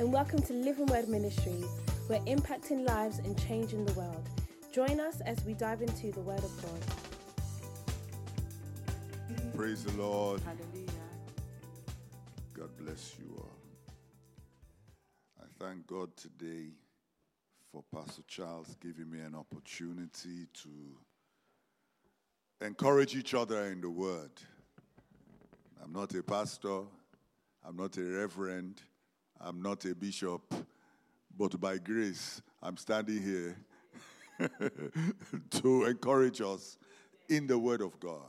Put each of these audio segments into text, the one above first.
and welcome to Living Word Ministries. We're impacting lives and changing the world. Join us as we dive into the Word of God. Praise the Lord. Hallelujah. God bless you all. I thank God today for Pastor Charles giving me an opportunity to encourage each other in the Word. I'm not a pastor, I'm not a reverend, I'm not a bishop, but by grace, I'm standing here to encourage us in the Word of God.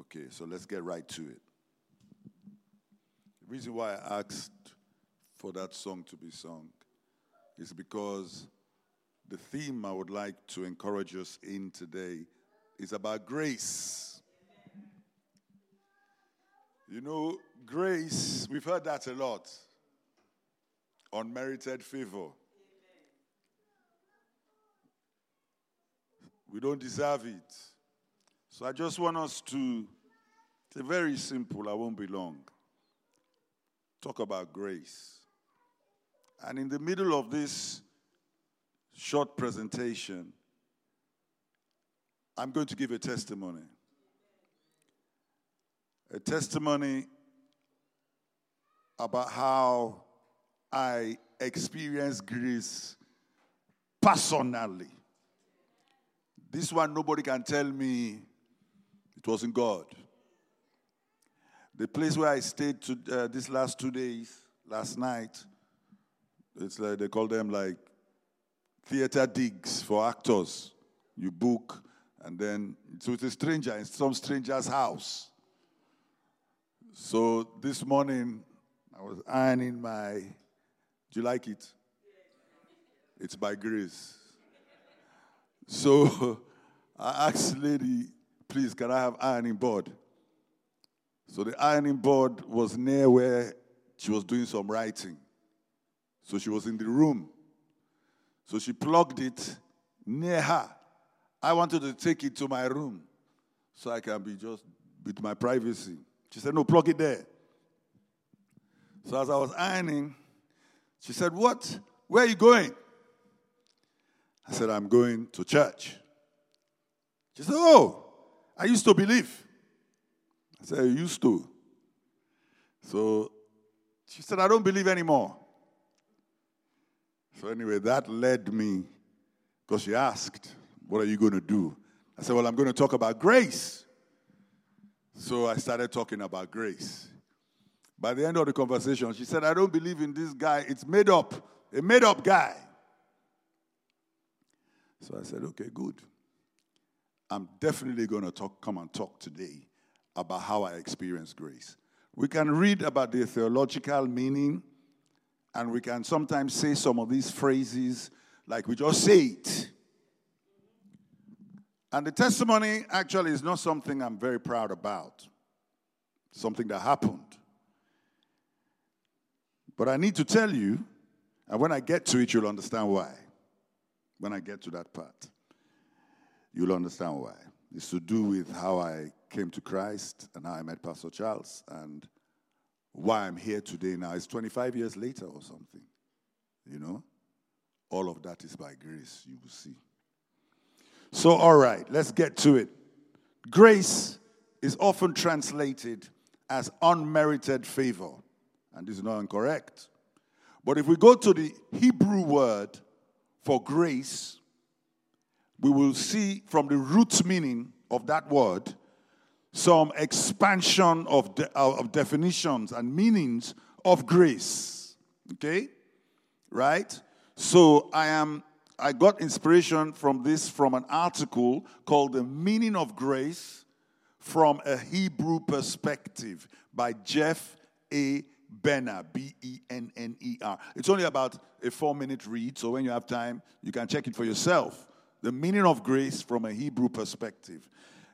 Okay, so let's get right to it. The reason why I asked for that song to be sung is because the theme I would like to encourage us in today is about grace. You know, grace, we've heard that a lot. Unmerited favor. We don't deserve it. So I just want us to, it's very simple, I won't be long. Talk about grace. And in the middle of this short presentation, I'm going to give a testimony. A testimony about how I experienced grace personally. This one, nobody can tell me it wasn't God. The place where I stayed to, uh, these last two days, last night, it's like they call them like theater digs for actors. You book, and then so it's a stranger in some stranger's house. So this morning, I was ironing my. Do you like it? It's by grace. So I asked lady, please, can I have ironing board? So the ironing board was near where she was doing some writing. So she was in the room. So she plugged it near her. I wanted to take it to my room so I can be just with my privacy. She said, No, plug it there. So as I was ironing, she said, What? Where are you going? I said, I'm going to church. She said, Oh, I used to believe. I said, You used to. So she said, I don't believe anymore. So, anyway, that led me, because she asked, What are you going to do? I said, Well, I'm going to talk about grace. So I started talking about grace. By the end of the conversation, she said, I don't believe in this guy. It's made up, a made up guy. So I said, Okay, good. I'm definitely going to talk, come and talk today about how I experienced grace. We can read about the theological meaning, and we can sometimes say some of these phrases like we just say it. And the testimony actually is not something I'm very proud about, something that happened. But I need to tell you, and when I get to it, you'll understand why. When I get to that part, you'll understand why. It's to do with how I came to Christ and how I met Pastor Charles and why I'm here today now. It's 25 years later or something. You know? All of that is by grace, you will see. So, all right, let's get to it. Grace is often translated as unmerited favor, and this is not incorrect. But if we go to the Hebrew word for grace, we will see from the root meaning of that word some expansion of, de- uh, of definitions and meanings of grace. Okay? Right? So I am I got inspiration from this from an article called The Meaning of Grace from a Hebrew Perspective by Jeff A. Benner, B E N N E R. It's only about a four minute read, so when you have time, you can check it for yourself. The meaning of grace from a Hebrew perspective.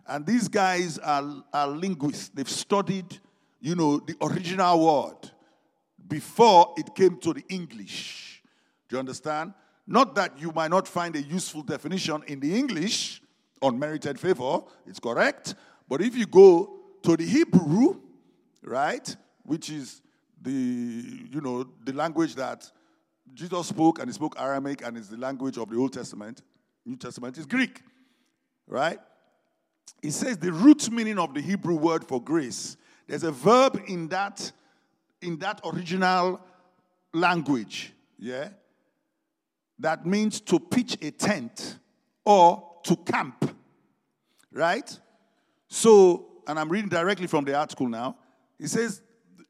And these guys are, are linguists. They've studied, you know, the original word before it came to the English. Do you understand? Not that you might not find a useful definition in the English, unmerited favor, it's correct. But if you go to the Hebrew, right, which is the you know the language that Jesus spoke, and he spoke Aramaic, and it's the language of the Old Testament. New Testament is Greek, right? It says the root meaning of the Hebrew word for grace. There's a verb in that in that original language, yeah, that means to pitch a tent or to camp, right? So, and I'm reading directly from the article now. It says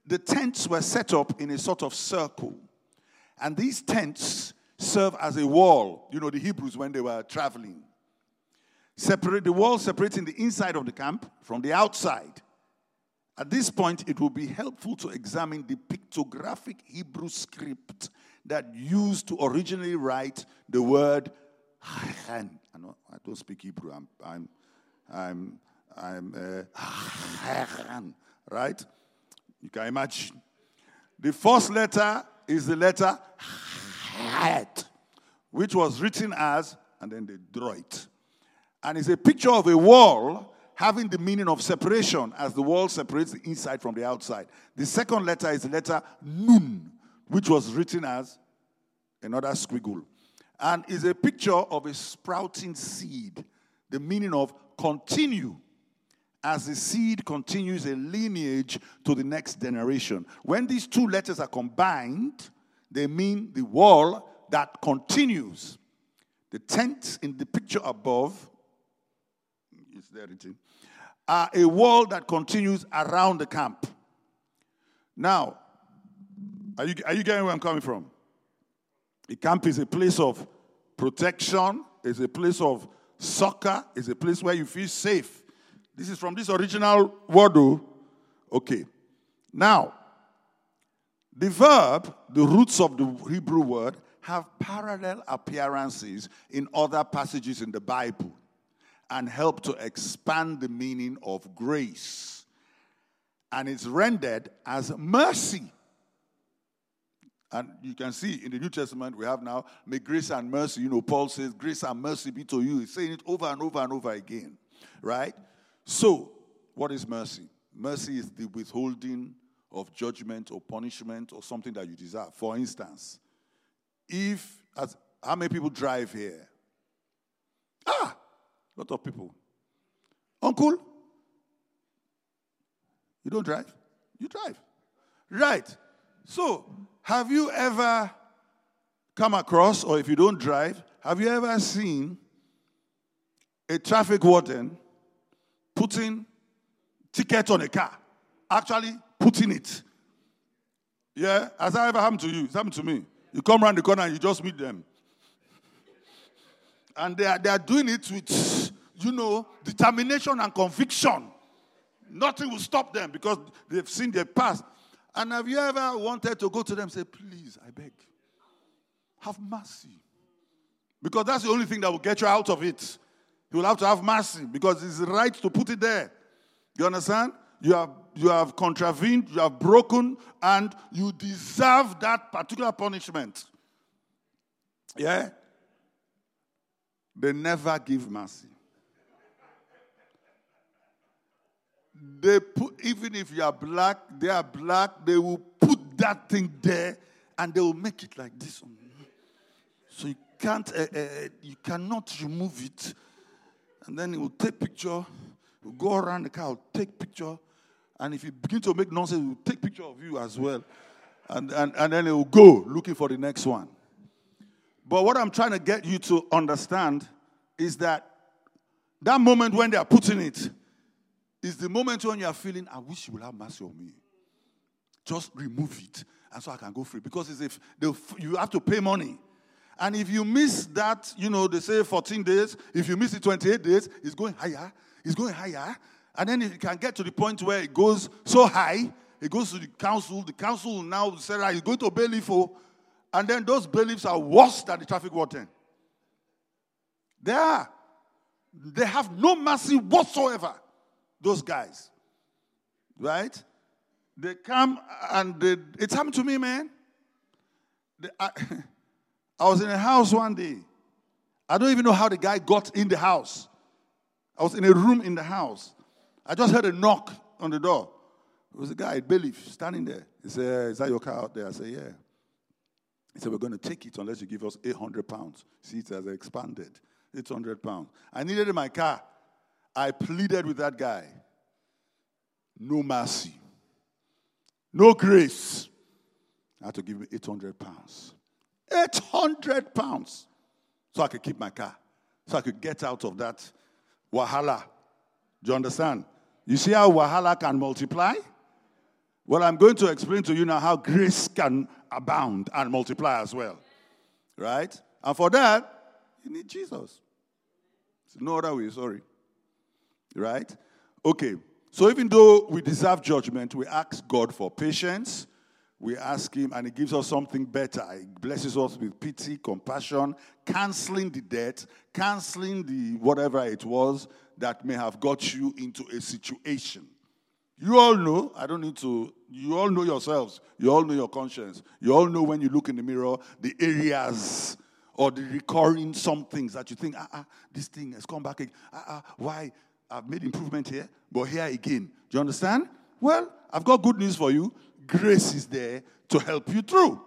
the tents were set up in a sort of circle, and these tents serve as a wall. You know, the Hebrews when they were traveling. Separate the wall separating the inside of the camp from the outside. At this point, it will be helpful to examine the pictographic Hebrew script that used to originally write the word I, I don't speak Hebrew. I'm, I'm, I'm, I'm uh, right? You can imagine. The first letter is the letter Het, which was written as, and then they draw it. And it's a picture of a wall having the meaning of separation as the wall separates the inside from the outside. The second letter is the letter Nun, which was written as another squiggle. And is a picture of a sprouting seed, the meaning of continue as the seed continues a lineage to the next generation. When these two letters are combined, they mean the wall that continues. The tent in the picture above is there written, are a wall that continues around the camp. Now, are you, are you getting where I'm coming from? The camp is a place of protection, it's a place of succor, it's a place where you feel safe. This is from this original word. Oh. Okay. Now, the verb, the roots of the Hebrew word, have parallel appearances in other passages in the Bible and help to expand the meaning of grace. And it's rendered as mercy. And you can see in the New Testament, we have now, may grace and mercy. You know, Paul says, grace and mercy be to you. He's saying it over and over and over again, right? So, what is mercy? Mercy is the withholding of judgment or punishment or something that you deserve. For instance, if, as, how many people drive here? Ah, a lot of people. Uncle, you don't drive? You drive. Right. So, have you ever come across, or if you don't drive, have you ever seen a traffic warden putting ticket on a car? Actually, putting it. Yeah? Has that ever happened to you? It's happened to me. You come around the corner and you just meet them. And they are, they are doing it with, you know, determination and conviction. Nothing will stop them because they've seen their past. And have you ever wanted to go to them and say, please, I beg, have mercy? Because that's the only thing that will get you out of it. You will have to have mercy because it's right to put it there. You understand? You have, you have contravened, you have broken, and you deserve that particular punishment. Yeah? They never give mercy. They put, even if you are black, they are black, they will put that thing there and they will make it like this. So you can't, uh, uh, you cannot remove it. And then it will take picture, he'll go around the car, take picture, and if you begin to make nonsense, will take picture of you as well. And, and, and then will go looking for the next one. But what I'm trying to get you to understand is that that moment when they are putting it is the moment when you are feeling, I wish you will have mercy on me. Just remove it, and so I can go free. Because it's if you have to pay money. And if you miss that, you know, they say 14 days, if you miss it 28 days, it's going higher, it's going higher. And then it can get to the point where it goes so high, it goes to the council. The council now say, right, it's going to bailiff. For, and then those bailiffs are worse than the traffic warden. They are. They have no mercy whatsoever, those guys. Right? They come and they, it's happened to me, man. They, I, I was in a house one day. I don't even know how the guy got in the house. I was in a room in the house. I just heard a knock on the door. It was a guy, bailiff, standing there. He said, eh, Is that your car out there? I said, Yeah. He said, We're going to take it unless you give us 800 pounds. See, it has expanded. 800 pounds. I needed my car. I pleaded with that guy. No mercy. No grace. I had to give him 800 pounds. 800 pounds. So I could keep my car. So I could get out of that wahala. Do you understand? You see how wahala can multiply? Well, I'm going to explain to you now how grace can abound and multiply as well. Right? And for that, you need Jesus. no other way, sorry. Right? Okay. So even though we deserve judgment, we ask God for patience. We ask Him, and He gives us something better. He blesses us with pity, compassion, canceling the debt, canceling the whatever it was that may have got you into a situation. You all know, I don't need to, you all know yourselves. You all know your conscience. You all know when you look in the mirror, the areas or the recurring some things that you think, ah, ah this thing has come back again. Ah, ah, why? I've made improvement here, but here again. Do you understand? Well, I've got good news for you. Grace is there to help you through.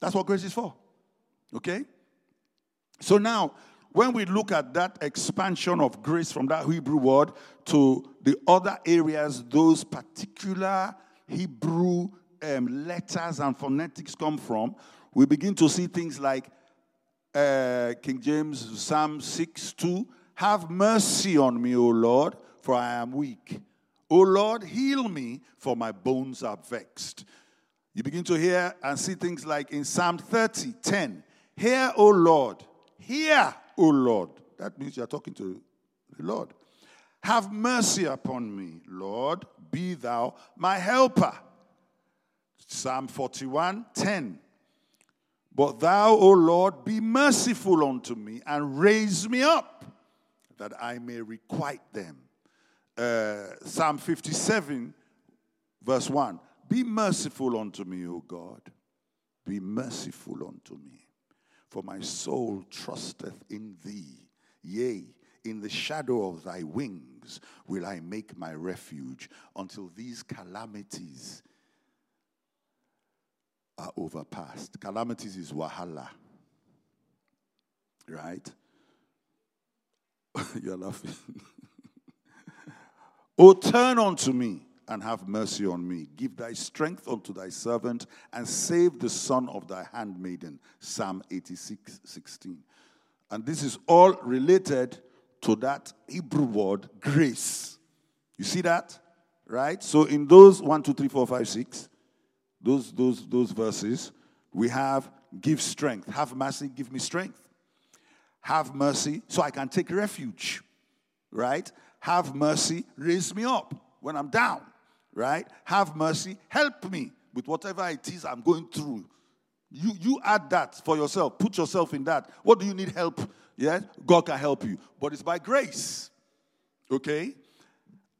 That's what grace is for. Okay? So now, when we look at that expansion of grace from that Hebrew word to the other areas, those particular Hebrew um, letters and phonetics come from, we begin to see things like uh, King James, Psalm 6 2 Have mercy on me, O Lord, for I am weak. O Lord, heal me, for my bones are vexed. You begin to hear and see things like in Psalm 30 10 Hear, O Lord, hear, O Lord. That means you're talking to the Lord. Have mercy upon me, Lord. Be thou my helper. Psalm 41 10. But thou, O Lord, be merciful unto me and raise me up that I may requite them. Uh, Psalm 57, verse 1. Be merciful unto me, O God. Be merciful unto me for my soul trusteth in thee. Yea, in the shadow of thy wings will I make my refuge until these calamities are overpassed. Calamities is wahala. Right? You're laughing. Oh, turn unto me and have mercy on me. Give thy strength unto thy servant and save the son of thy handmaiden. Psalm 86 16. And this is all related to that Hebrew word grace. You see that? Right? So in those 1, 2, 3, 4, 5, 6, those, those, those verses, we have give strength. Have mercy, give me strength. Have mercy so I can take refuge. Right? Have mercy, raise me up when I'm down right? Have mercy, help me with whatever it is I'm going through. You, you add that for yourself. Put yourself in that. What do you need help? Yeah, God can help you, but it's by grace. Okay?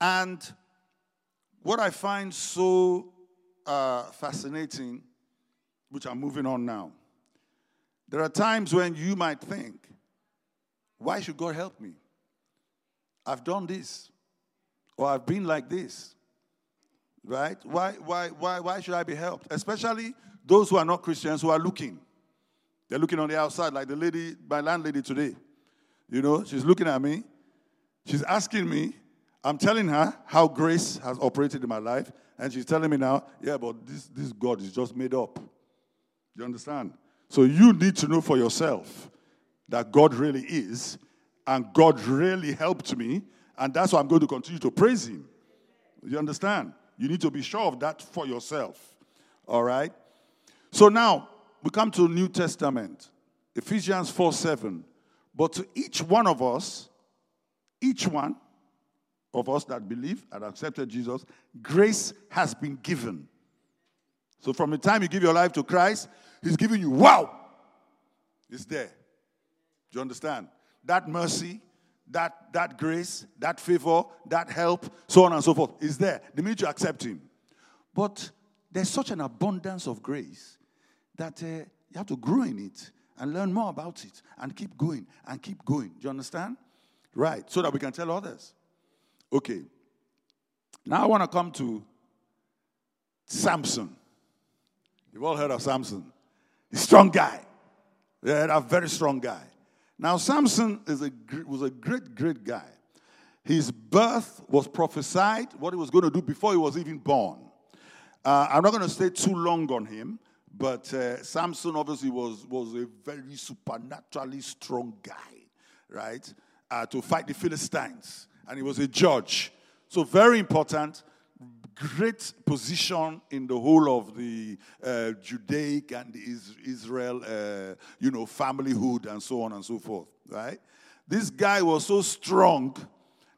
And what I find so uh, fascinating, which I'm moving on now, there are times when you might think, why should God help me? I've done this, or I've been like this. Right? Why, why, why, why should I be helped? Especially those who are not Christians who are looking. They're looking on the outside, like the lady, my landlady today. You know, she's looking at me. She's asking me. I'm telling her how grace has operated in my life. And she's telling me now, yeah, but this, this God is just made up. You understand? So you need to know for yourself that God really is, and God really helped me, and that's why I'm going to continue to praise Him. You understand? You need to be sure of that for yourself. All right? So now we come to New Testament, Ephesians 4 7. But to each one of us, each one of us that believe and accepted Jesus, grace has been given. So from the time you give your life to Christ, He's giving you, wow, it's there. Do you understand? That mercy, that, that grace, that favor, that help, so on and so forth is there the minute you accept Him. But there's such an abundance of grace that uh, you have to grow in it and learn more about it and keep going and keep going. Do you understand? Right, so that we can tell others. Okay. Now I want to come to Samson. You've all heard of Samson. He's strong guy. Yeah, a very strong guy. Now, Samson a, was a great, great guy. His birth was prophesied, what he was going to do before he was even born. Uh, I'm not going to stay too long on him, but uh, Samson obviously was, was a very supernaturally strong guy, right? Uh, to fight the Philistines. And he was a judge. So, very important great position in the whole of the uh, Judaic and Israel, uh, you know, familyhood and so on and so forth, right? This guy was so strong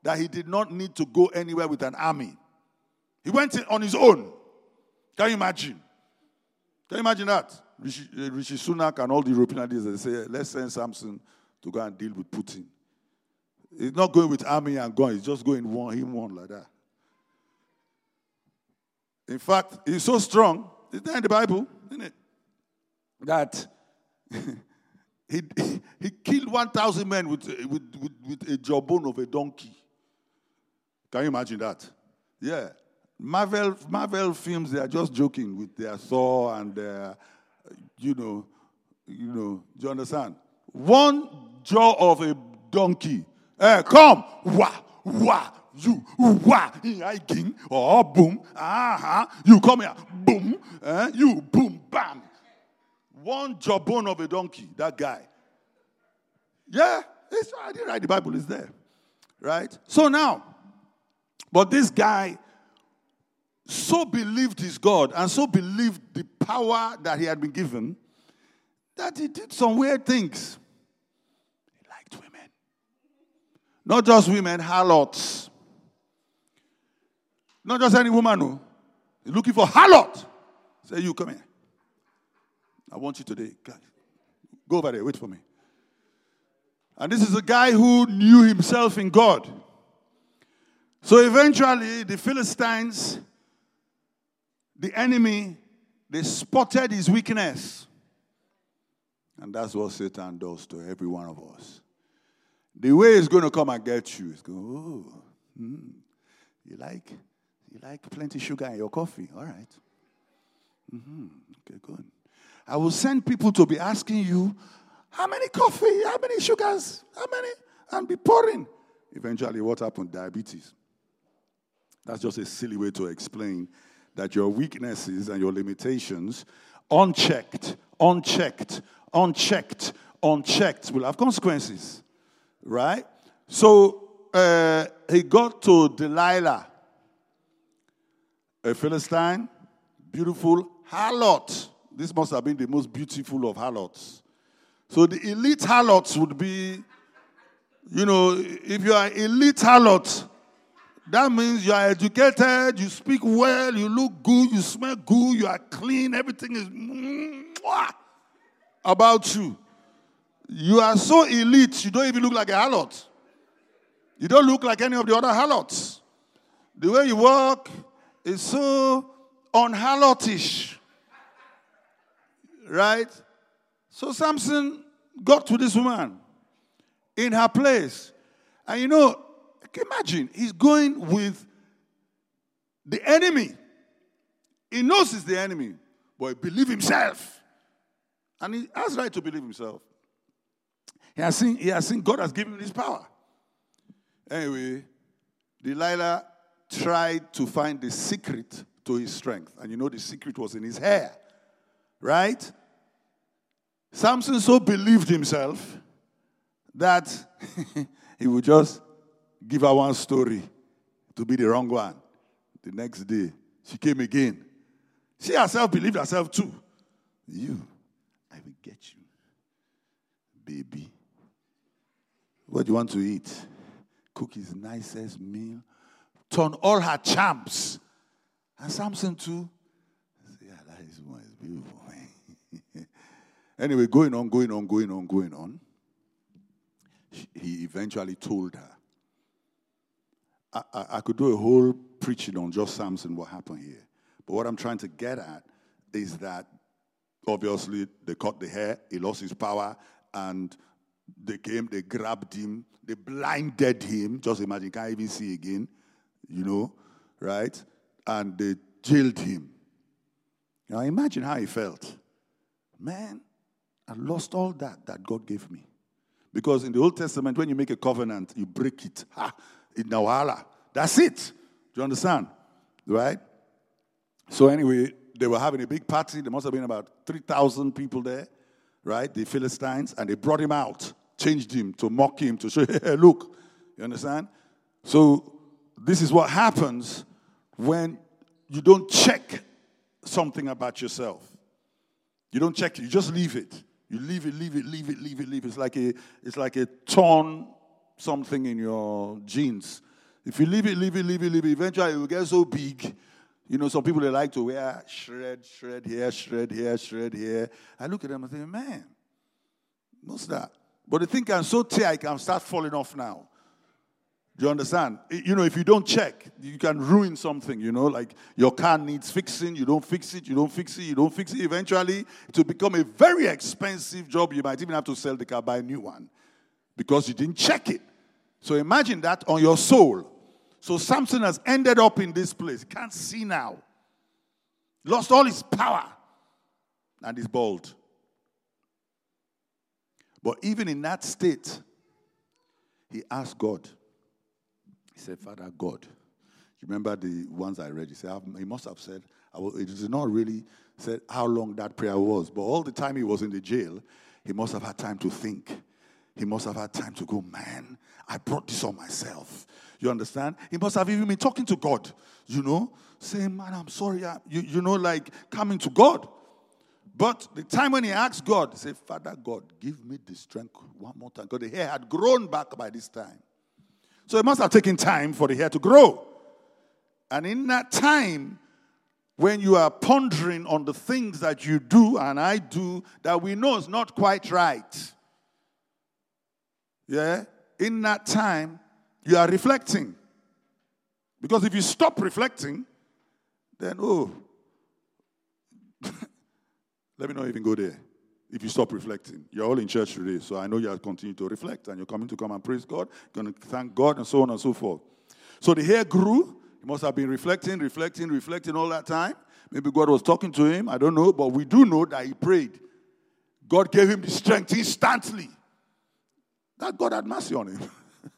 that he did not need to go anywhere with an army. He went on his own. Can you imagine? Can you imagine that? Rishi, uh, Rishi Sunak and all the European leaders, they say, let's send Samson to go and deal with Putin. He's not going with army and gun, he's just going one, him one like that. In fact, he's so strong, it's there in the Bible, isn't it? That he, he killed 1,000 men with, with, with, with a jawbone of a donkey. Can you imagine that? Yeah. Marvel, Marvel films, they are just joking with their Thor and their, you know, you know, do you understand? One jaw of a donkey. Hey, come! Wah! Wah! You wah hiking or boom uh-huh you come here boom eh? you boom bam. One jawbone of a donkey that guy. Yeah i didn't write the bible it's there right? So now but this guy so believed his god and so believed the power that he had been given that he did some weird things. He liked women. Not just women harlots not just any woman, no. He's looking for harlot. Say, you come here. I want you today. Go over there, wait for me. And this is a guy who knew himself in God. So eventually, the Philistines, the enemy, they spotted his weakness. And that's what Satan does to every one of us. The way he's going to come and get you is going, oh, hmm, you like you like plenty sugar in your coffee? All right. Mm-hmm. Okay, good. I will send people to be asking you, how many coffee, how many sugars, how many, and be pouring. Eventually, what happened? Diabetes. That's just a silly way to explain that your weaknesses and your limitations, unchecked, unchecked, unchecked, unchecked, will have consequences. Right? So uh, he got to Delilah a Philistine, beautiful harlot. This must have been the most beautiful of harlots. So the elite harlots would be, you know, if you are elite harlot, that means you are educated, you speak well, you look good, you smell good, you are clean, everything is about you. You are so elite, you don't even look like a harlot. You don't look like any of the other harlots. The way you walk, is so unharlotish. Right? So Samson got to this woman in her place. And you know, imagine he's going with the enemy. He knows he's the enemy, but he believes himself. And he has right to believe himself. He has seen, he has seen God has given him this power. Anyway, Delilah tried to find the secret to his strength. And you know, the secret was in his hair, right? Samson so believed himself that he would just give her one story to be the wrong one. The next day, she came again. She herself believed herself too. You, I will get you, baby. What do you want to eat? Cook his nicest meal turn all her champs. And Samson too. Yeah, that is one is beautiful. anyway, going on, going on, going on, going on. He eventually told her. I, I, I could do a whole preaching on just Samson, what happened here. But what I'm trying to get at is that obviously they cut the hair, he lost his power, and they came, they grabbed him, they blinded him. Just imagine, can't even see again you know, right? And they jailed him. Now imagine how he felt. Man, I lost all that that God gave me. Because in the Old Testament, when you make a covenant, you break it. Ha, in Nawala. That's it. Do you understand? Right? So anyway, they were having a big party. There must have been about 3,000 people there, right? The Philistines. And they brought him out, changed him to mock him, to show, hey, look. You understand? So this is what happens when you don't check something about yourself. You don't check it, you just leave it. You leave it, leave it, leave it, leave it, leave it. It's like a, it's like a torn something in your jeans. If you leave it, leave it, leave it, leave it, eventually it will get so big. You know, some people they like to wear shred, shred here, shred here, shred here. I look at them and think, man, what's that? But the thing can so tear, it can start falling off now. Do you understand? You know, if you don't check, you can ruin something, you know, like your car needs fixing, you don't fix it, you don't fix it, you don't fix it. Eventually, will become a very expensive job. You might even have to sell the car, buy a new one because you didn't check it. So imagine that on your soul. So Samson has ended up in this place. Can't see now. Lost all his power and is bald. But even in that state, he asked God. He said, Father God. You remember the ones I read? He said, he must have said, it did not really said how long that prayer was, but all the time he was in the jail, he must have had time to think. He must have had time to go, man, I brought this on myself. You understand? He must have even been talking to God, you know, saying, man, I'm sorry. I, you, you know, like coming to God. But the time when he asked God, he said, Father God, give me the strength one more time. Because the hair had grown back by this time. So it must have taken time for the hair to grow. And in that time, when you are pondering on the things that you do and I do that we know is not quite right, yeah, in that time, you are reflecting. Because if you stop reflecting, then, oh, let me not even go there if you stop reflecting. You're all in church today, so I know you are continuing to reflect and you're coming to come and praise God, going to thank God, and so on and so forth. So the hair grew. He must have been reflecting, reflecting, reflecting all that time. Maybe God was talking to him. I don't know, but we do know that he prayed. God gave him the strength instantly. That God had mercy on him.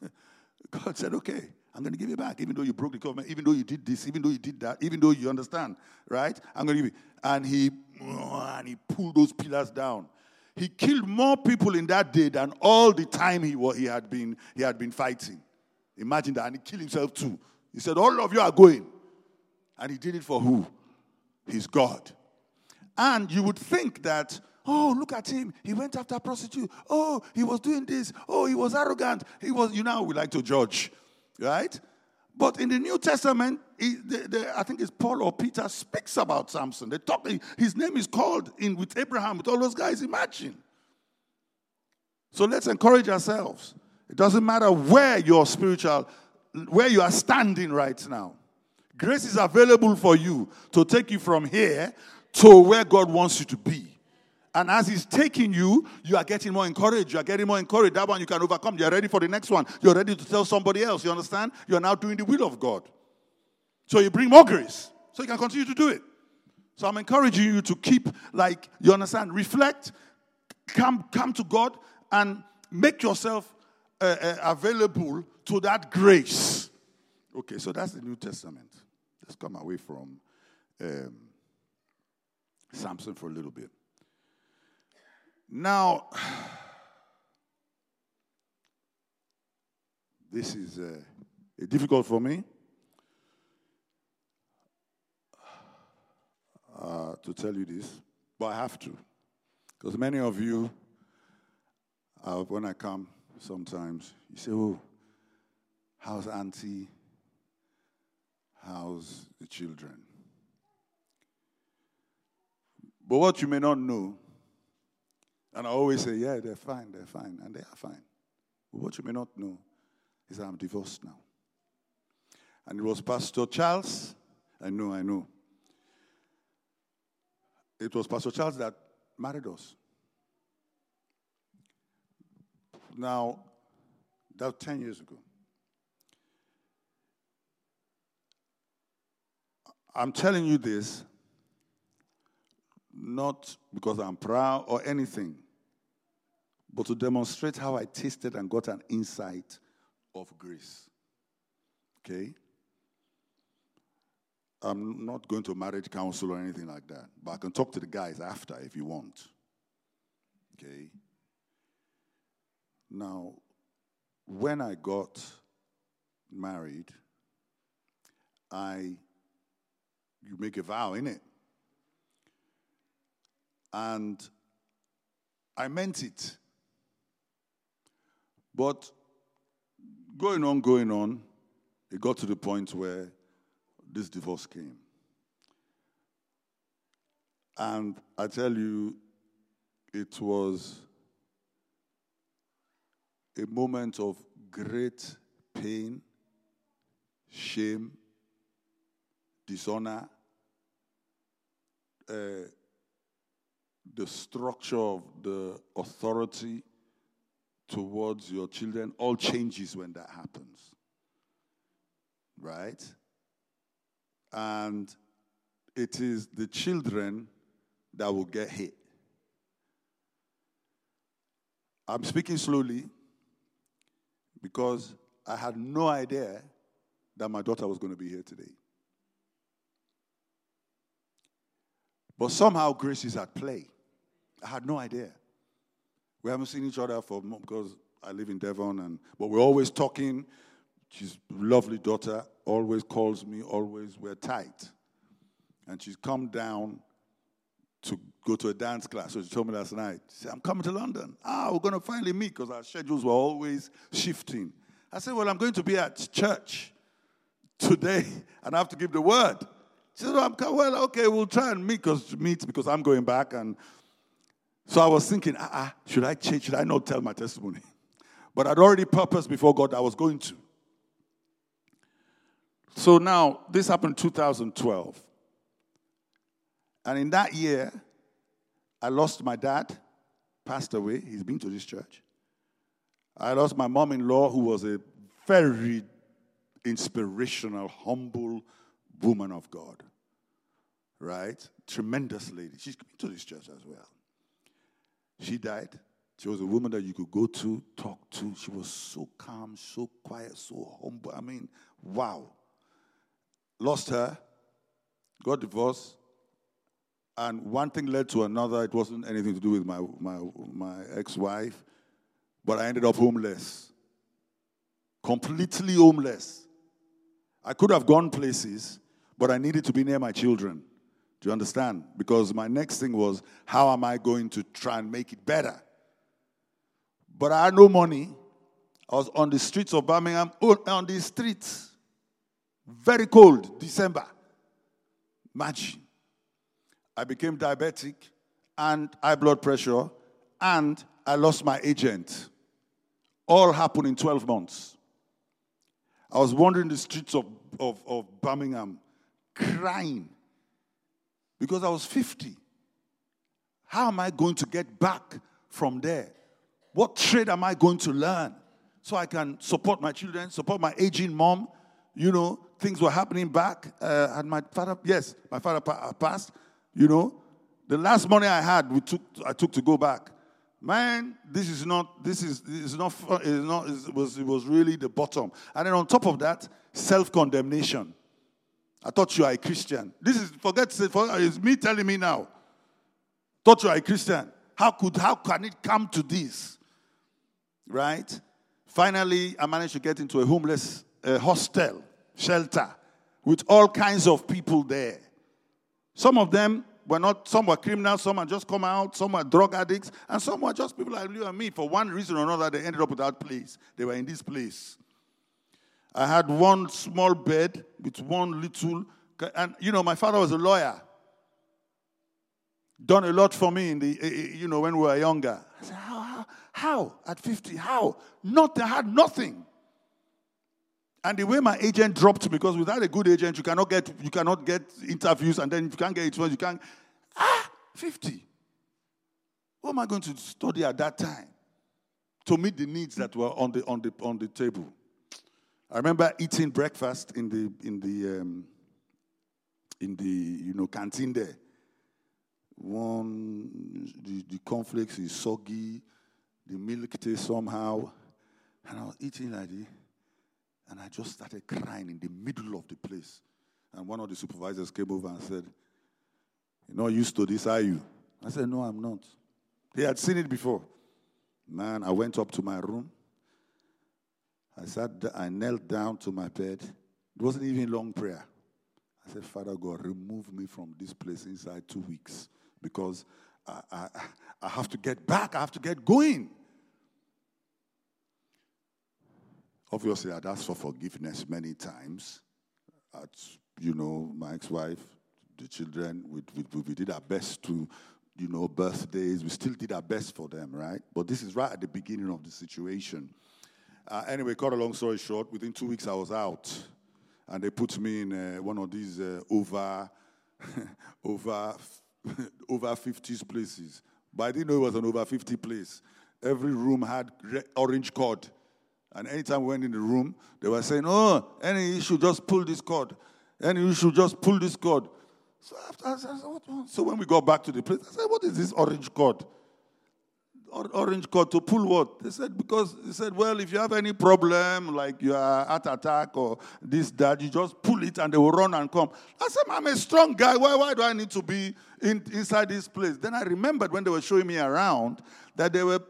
God said, okay, I'm going to give you back, even though you broke the covenant, even though you did this, even though you did that, even though you understand, right? I'm going to give you. And he and he pulled those pillars down. He killed more people in that day than all the time he, he, had, been, he had been fighting. Imagine that. And he killed himself too. He said, All of you are going. And he did it for who? His God. And you would think that, oh, look at him. He went after prostitute. Oh, he was doing this. Oh, he was arrogant. He was, you know, we like to judge, right? But in the New Testament, he, the, the, I think it's Paul or Peter speaks about Samson. They talk. His name is called in with Abraham, with all those guys. Imagine. So let's encourage ourselves. It doesn't matter where your spiritual, where you are standing right now. Grace is available for you to take you from here to where God wants you to be. And as He's taking you, you are getting more encouraged. You are getting more encouraged. That one you can overcome. You're ready for the next one. You're ready to tell somebody else. You understand? You're now doing the will of God. So you bring more grace. So you can continue to do it. So I'm encouraging you to keep, like, you understand, reflect, come, come to God, and make yourself uh, uh, available to that grace. Okay, so that's the New Testament. Let's come away from um, Samson for a little bit. Now, this is uh, difficult for me uh, to tell you this, but I have to. Because many of you, uh, when I come sometimes, you say, Oh, how's Auntie? How's the children? But what you may not know and I always say, yeah, they're fine, they're fine, and they are fine. But what you may not know is that I'm divorced now. And it was Pastor Charles, I know, I know. It was Pastor Charles that married us. Now, that was 10 years ago. I'm telling you this not because I'm proud or anything, but to demonstrate how I tasted and got an insight of grace. Okay? I'm not going to marriage counsel or anything like that, but I can talk to the guys after if you want. Okay? Now, when I got married, I you make a vow in it. And I meant it. But going on, going on, it got to the point where this divorce came. And I tell you, it was a moment of great pain, shame, dishonor, uh, the structure of the authority towards your children all changes when that happens. Right? And it is the children that will get hit. I'm speaking slowly because I had no idea that my daughter was going to be here today. But somehow grace is at play. I had no idea. We haven't seen each other for because I live in Devon, and but we're always talking. She's lovely daughter, always calls me, always we're tight. And she's come down to go to a dance class. So she told me last night, she said, I'm coming to London. Ah, we're going to finally meet because our schedules were always shifting. I said, Well, I'm going to be at church today and I have to give the word. She said, well, well okay, we'll try and meet because, meet because I'm going back. And so I was thinking, ah, ah, should I change? Should I not tell my testimony? But I'd already purposed before God I was going to. So now, this happened in 2012. And in that year, I lost my dad, passed away. He's been to this church. I lost my mom in law, who was a very inspirational, humble woman of God. Right? Tremendous lady. She's coming to this church as well. She died. She was a woman that you could go to, talk to. She was so calm, so quiet, so humble. I mean, wow. Lost her, got divorced, and one thing led to another. It wasn't anything to do with my, my, my ex wife, but I ended up homeless. Completely homeless. I could have gone places, but I needed to be near my children. Do you understand? Because my next thing was, how am I going to try and make it better? But I had no money. I was on the streets of Birmingham, on the streets. Very cold, December. Imagine. I became diabetic and high blood pressure, and I lost my agent. All happened in 12 months. I was wandering the streets of, of, of Birmingham crying because I was 50. How am I going to get back from there? What trade am I going to learn so I can support my children, support my aging mom? You know, things were happening back. Uh, and my father, yes, my father uh, passed. You know, the last money I had, we took, I took to go back. Man, this is not, this is, this is not, it, is not it, was, it was really the bottom. And then on top of that, self condemnation. I thought you are a Christian. This is, forget, it's me telling me now. Thought you are a Christian. How could, how can it come to this? Right? Finally, I managed to get into a homeless uh, hostel, shelter, with all kinds of people there. Some of them were not, some were criminals, some had just come out, some were drug addicts, and some were just people like you and me. For one reason or another, they ended up with that place. They were in this place. I had one small bed with one little, and you know, my father was a lawyer. Done a lot for me in the, eh, eh, you know, when we were younger. I said, how, how, how? At 50, how? Not, I had nothing. And the way my agent dropped because without a good agent, you cannot get you cannot get interviews, and then if you can't get it, you can't. Ah, 50. What am I going to study at that time to meet the needs that were on the on the on the table? I remember eating breakfast in the in the um, in the you know canteen there. One, the, the cornflakes is soggy, the milk tastes somehow. And I was eating like this, and I just started crying in the middle of the place. And one of the supervisors came over and said, You're not used to this, are you? I said, No, I'm not. They had seen it before. Man, I went up to my room. I sat, I knelt down to my bed. It wasn't even long prayer. I said, Father God, remove me from this place inside two weeks because I, I, I have to get back. I have to get going. Obviously, I'd asked for forgiveness many times. At, you know, my ex-wife, the children, we, we, we did our best to, you know, birthdays. We still did our best for them, right? But this is right at the beginning of the situation. Uh, anyway, cut a long story short, within two weeks I was out. And they put me in uh, one of these uh, over, over, over 50s places. But I didn't know it was an over 50 place. Every room had orange cord. And anytime we went in the room, they were saying, Oh, any issue, just pull this cord. Any issue, just pull this cord. So, after, so when we got back to the place, I said, What is this orange cord? Orange cord to pull what? They said, because they said, well, if you have any problem, like you are at attack or this, that, you just pull it and they will run and come. I said, I'm a strong guy. Why, why do I need to be in, inside this place? Then I remembered when they were showing me around that they were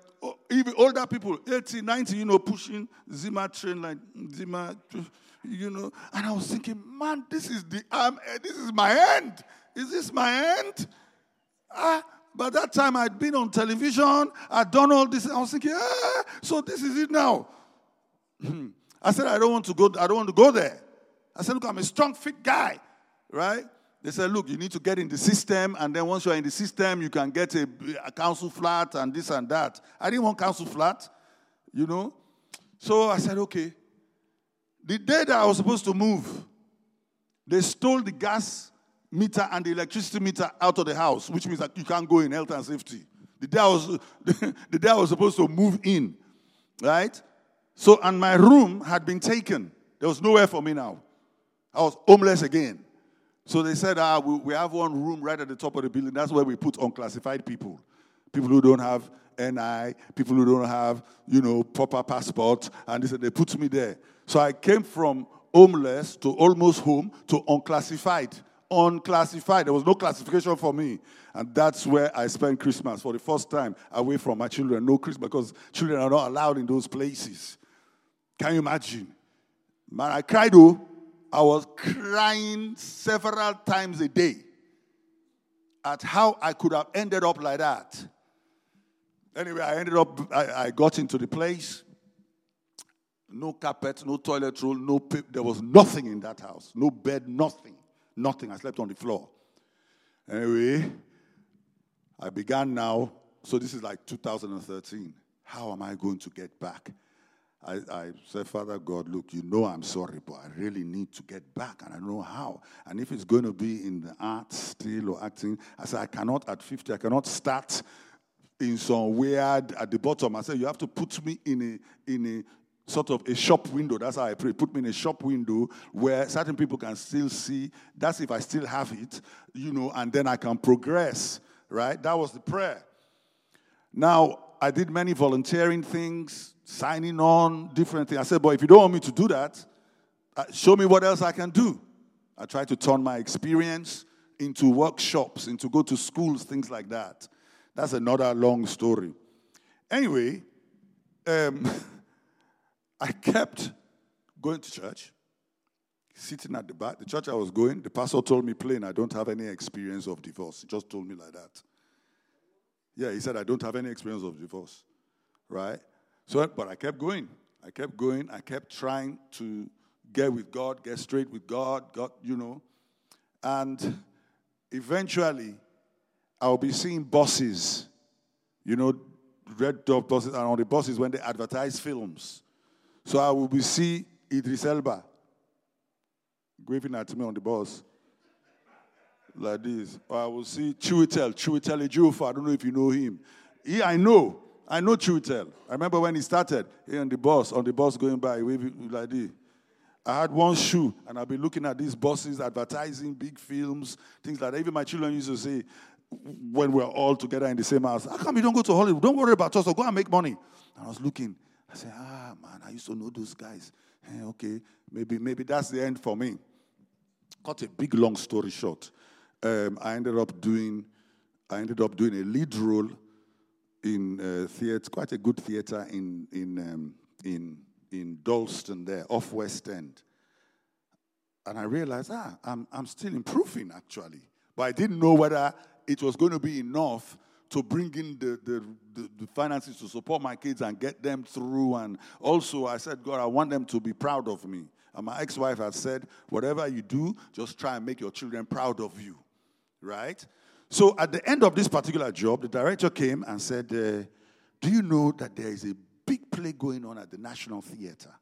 even older people, 80, 90, you know, pushing Zimmer train like Zimmer, you know. And I was thinking, man, this is the um, this is my end. Is this my end? Ah, by that time, I'd been on television, I'd done all this. I was thinking, ah, so this is it now. I said, I don't want to go, I don't want to go there. I said, look, I'm a strong, fit guy, right? They said, look, you need to get in the system, and then once you're in the system, you can get a, a council flat and this and that. I didn't want council flat, you know. So I said, okay. The day that I was supposed to move, they stole the gas meter and the electricity meter out of the house, which means that you can't go in health and safety. The day I was, the day I was supposed to move in, right? So, and my room had been taken. There was nowhere for me now. I was homeless again. So they said, ah, we, we have one room right at the top of the building. That's where we put unclassified people. People who don't have NI, people who don't have, you know, proper passport. And they said, they put me there. So I came from homeless to almost home to unclassified unclassified. There was no classification for me. And that's where I spent Christmas for the first time away from my children. No Christmas because children are not allowed in those places. Can you imagine? Man, I cried though. I was crying several times a day at how I could have ended up like that. Anyway, I ended up, I, I got into the place. No carpet, no toilet roll, no paper. There was nothing in that house. No bed, nothing. Nothing. I slept on the floor. Anyway, I began now. So this is like 2013. How am I going to get back? I, I, said, Father God, look, you know I'm sorry, but I really need to get back, and I don't know how. And if it's going to be in the art still or acting, I said, I cannot at 50, I cannot start in some weird at the bottom. I said, you have to put me in a in a sort of a shop window. That's how I pray. Put me in a shop window where certain people can still see. That's if I still have it, you know, and then I can progress, right? That was the prayer. Now, I did many volunteering things, signing on, different things. I said, but if you don't want me to do that, uh, show me what else I can do. I tried to turn my experience into workshops, into go to schools, things like that. That's another long story. Anyway, um, I kept going to church, sitting at the back. The church I was going, the pastor told me plain, I don't have any experience of divorce. He just told me like that. Yeah, he said, I don't have any experience of divorce. Right? So, but I kept going. I kept going. I kept trying to get with God, get straight with God, God, you know. And eventually, I'll be seeing bosses, you know, red dot buses, and on the buses when they advertise films. So I will be see Idris Elba waving at me on the bus like this. Or I will see Chiwetel, Chiwetel Ejiofor. I don't know if you know him. He, I know. I know Chiwetel. I remember when he started here on the bus, on the bus going by, waving like this. I had one shoe, and I've been looking at these buses advertising big films, things like that. Even my children used to say, when we're all together in the same house. How come you don't go to Hollywood? Don't worry about us, or go and make money. And I was looking. I said, ah, man, I used to know those guys. Hey, okay, maybe, maybe that's the end for me. Cut a big long story short. Um, I ended up doing, I ended up doing a lead role in uh, theater, quite a good theater in in um, in in Dalston there, off West End. And I realized, ah, I'm I'm still improving actually, but I didn't know whether it was going to be enough to bring in the, the, the, the, finances to support my kids and get them through. And also, I said, God, I want them to be proud of me. And my ex wife had said, whatever you do, just try and make your children proud of you. Right? So at the end of this particular job, the director came and said, uh, Do you know that there is a big play going on at the National Theatre?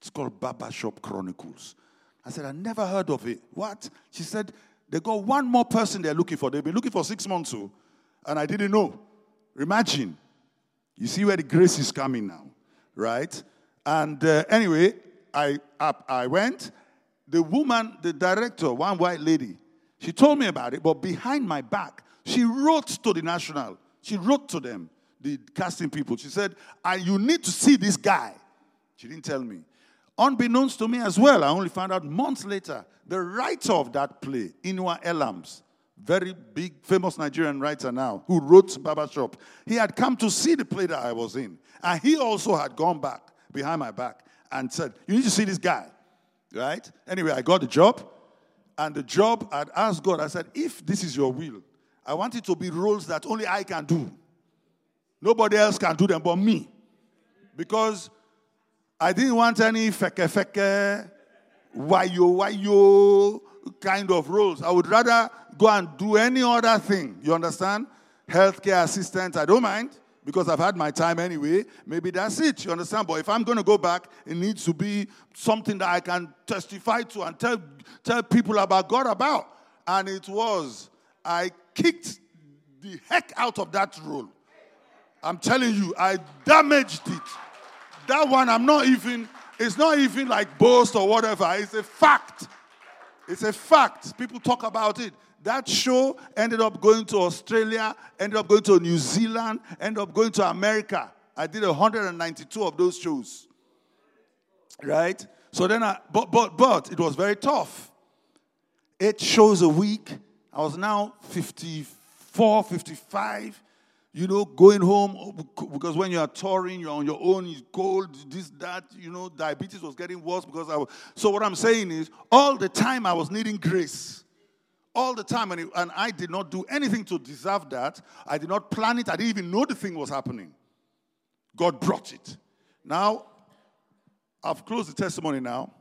It's called Barbershop Chronicles. I said, I never heard of it. What? She said, They got one more person they're looking for. They've been looking for six months, so, and I didn't know. Imagine. You see where the grace is coming now, right? And uh, anyway, I, up, I went. The woman, the director, one white lady, she told me about it, but behind my back, she wrote to the national. She wrote to them, the casting people. She said, You need to see this guy. She didn't tell me. Unbeknownst to me as well, I only found out months later, the writer of that play, Inua Ellams, very big, famous Nigerian writer now, who wrote Barbershop, he had come to see the play that I was in. And he also had gone back behind my back and said, You need to see this guy. Right? Anyway, I got the job. And the job, I'd asked God, I said, if this is your will, I want it to be roles that only I can do. Nobody else can do them but me. Because I didn't want any feke feke, wayo wayo kind of roles. I would rather go and do any other thing. You understand? Healthcare assistant, I don't mind because I've had my time anyway. Maybe that's it. You understand? But if I'm going to go back, it needs to be something that I can testify to and tell, tell people about God about. And it was, I kicked the heck out of that role. I'm telling you, I damaged it. That one, I'm not even, it's not even like boast or whatever. It's a fact. It's a fact. People talk about it. That show ended up going to Australia, ended up going to New Zealand, ended up going to America. I did 192 of those shows. Right? So then I, but, but, but it was very tough. Eight shows a week. I was now 54, 55 you know, going home oh, because when you are touring, you're on your own, it's cold, this, that, you know, diabetes was getting worse because I was. So, what I'm saying is, all the time I was needing grace all the time, and, it, and I did not do anything to deserve that. I did not plan it, I didn't even know the thing was happening. God brought it. Now, I've closed the testimony now.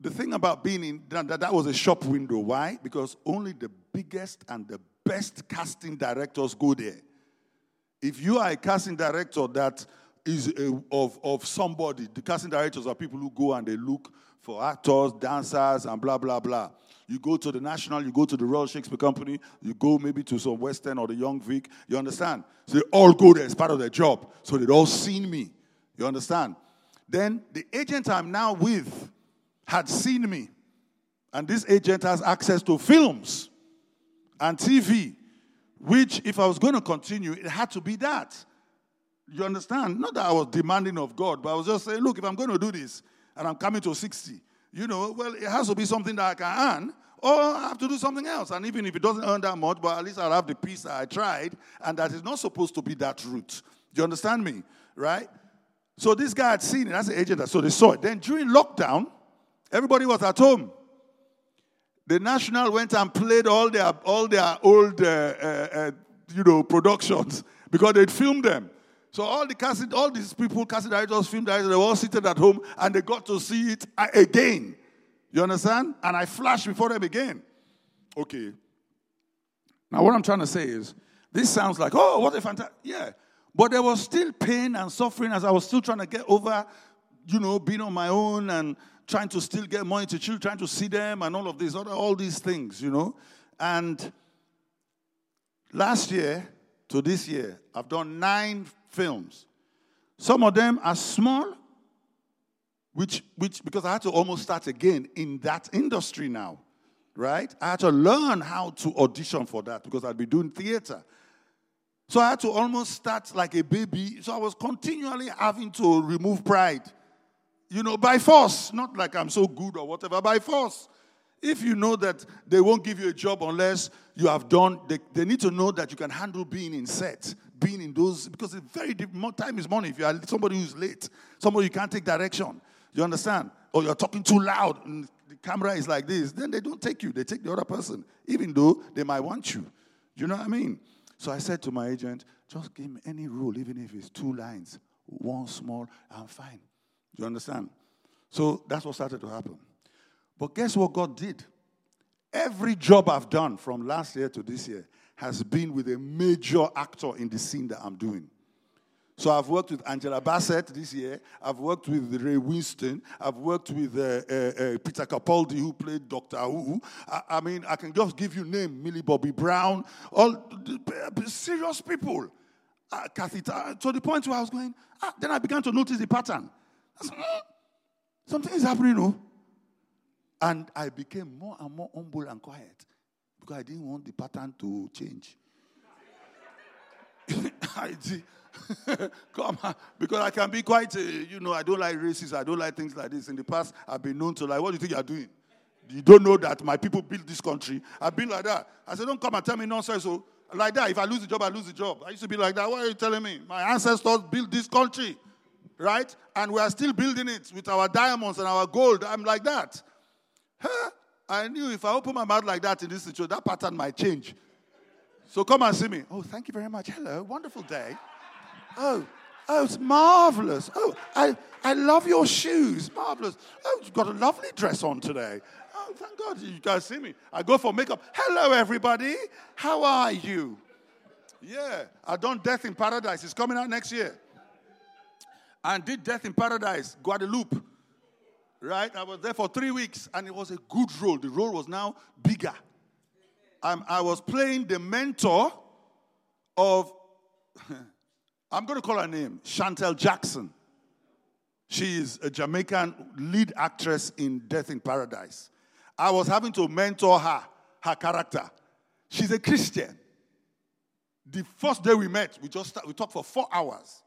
The thing about being in that, that was a shop window. Why? Because only the biggest and the best casting directors go there. If you are a casting director that is a, of, of somebody, the casting directors are people who go and they look for actors, dancers, and blah, blah, blah. You go to the National, you go to the Royal Shakespeare Company, you go maybe to some Western or the Young Vic. You understand? So they all go there as part of their job. So they'd all seen me. You understand? Then the agent I'm now with had seen me. And this agent has access to films and TV, which, if I was going to continue, it had to be that. You understand? Not that I was demanding of God, but I was just saying, look, if I'm going to do this, and I'm coming to 60. You know, well, it has to be something that I can earn, or I have to do something else. And even if it doesn't earn that much, but at least I'll have the piece that I tried, and that is not supposed to be that route. Do you understand me? Right? So this guy had seen it. That's the agent. So they saw it. Then during lockdown, everybody was at home. The National went and played all their all their old, uh, uh, uh, you know, productions because they'd filmed them. So all the casting, all these people, casting directors, film directors, they were all seated at home and they got to see it again. You understand? And I flashed before them again. Okay. Now what I'm trying to say is, this sounds like, oh, what a fantastic, yeah. But there was still pain and suffering as I was still trying to get over, you know, being on my own and trying to still get money to children, trying to see them and all of these, all these things, you know. And last year to this year, I've done nine films. Some of them are small, which, which because I had to almost start again in that industry now, right? I had to learn how to audition for that because I'd be doing theater. So I had to almost start like a baby. So I was continually having to remove pride, you know, by force. Not like I'm so good or whatever, by force. If you know that they won't give you a job unless you have done, they, they need to know that you can handle being in set, being in those, because it's very. More time is money. If you are somebody who's late, somebody you can't take direction, you understand? Or you're talking too loud and the camera is like this, then they don't take you. They take the other person, even though they might want you. You know what I mean? So I said to my agent, just give me any rule, even if it's two lines, one small, I'm fine. You understand? So that's what started to happen. But guess what God did? Every job I've done from last year to this year has been with a major actor in the scene that I'm doing. So I've worked with Angela Bassett this year. I've worked with Ray Winstone. I've worked with uh, uh, uh, Peter Capaldi, who played Doctor Who. I, I, mean, I can just give you name Millie Bobby Brown, all serious people. Uh, Kathy, to the point where I was going, ah, then I began to notice the pattern. Said, something is happening, no? And I became more and more humble and quiet because I didn't want the pattern to change. I. Come on. Because I can be quite, uh, you know, I don't like races. I don't like things like this. In the past, I've been known to like, what do you think you're doing? You don't know that my people built this country. I've been like that. I said, don't come and tell me nonsense. So, like that, if I lose the job, I lose the job. I used to be like that. What are you telling me? My ancestors built this country, right? And we are still building it with our diamonds and our gold. I'm like that. Huh? I knew if I open my mouth like that in this situation, that pattern might change. So come and see me. Oh, thank you very much. Hello, wonderful day. Oh, oh, it's marvelous. Oh, I, I love your shoes. Marvelous. Oh, you've got a lovely dress on today. Oh, thank God you guys see me. I go for makeup. Hello, everybody. How are you? Yeah, I done Death in Paradise. It's coming out next year. And did Death in Paradise, Guadeloupe. Right? I was there for three weeks and it was a good role. The role was now bigger. I'm, I was playing the mentor of, I'm going to call her name, Shantol Jackson. She is a Jamaican lead actress in Death in Paradise. I was having to mentor her, her character. She's a Christian. The first day we met, we just we talked for four hours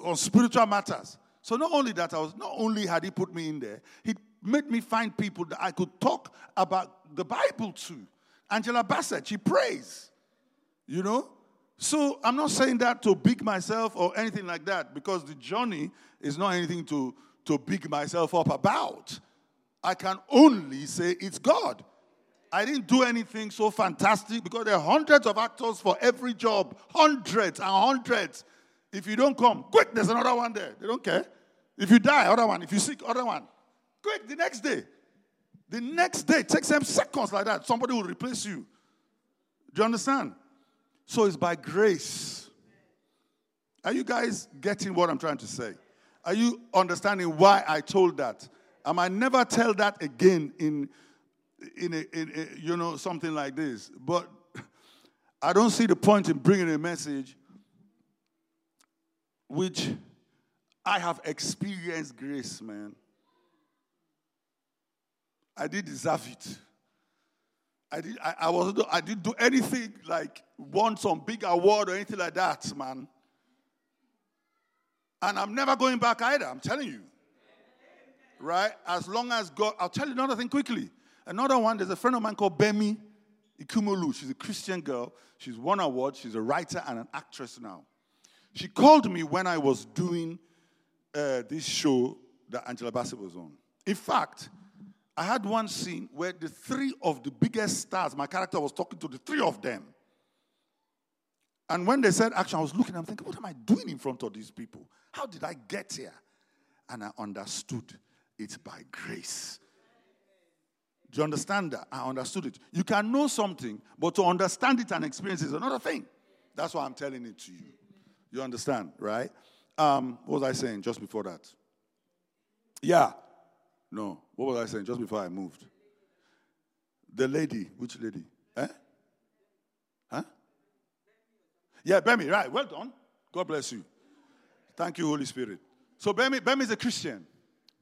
on spiritual matters. So not only that, I was not only had he put me in there, he made me find people that I could talk about the Bible to. Angela Bassett, she prays. You know? So I'm not saying that to big myself or anything like that, because the journey is not anything to, to big myself up about. I can only say it's God. I didn't do anything so fantastic because there are hundreds of actors for every job, hundreds and hundreds. If you don't come, quick, there's another one there. They don't care. If you die, other one. If you sick, other one. Quick, the next day. The next day, takes them seconds like that. Somebody will replace you. Do you understand? So it's by grace. Are you guys getting what I'm trying to say? Are you understanding why I told that? I might never tell that again in, in, a, in a, you know, something like this. But I don't see the point in bringing a message which I have experienced grace, man. I did deserve it. I did I, I was I didn't do anything like want some big award or anything like that, man. And I'm never going back either, I'm telling you. Right? As long as God, I'll tell you another thing quickly. Another one, there's a friend of mine called Bemi Ikumolu. She's a Christian girl. She's won awards. She's a writer and an actress now. She called me when I was doing uh, this show that Angela Bassett was on. In fact, I had one scene where the three of the biggest stars, my character was talking to the three of them. And when they said action, I was looking, I'm thinking, what am I doing in front of these people? How did I get here? And I understood it's by grace. Do you understand that? I understood it. You can know something, but to understand it and experience it is another thing. That's why I'm telling it to you. You understand, right? Um, what was I saying just before that? Yeah. No. What was I saying just before I moved? The lady. Which lady? Eh? Huh? Yeah, Bemi, right. Well done. God bless you. Thank you, Holy Spirit. So Bemi, Bemi is a Christian.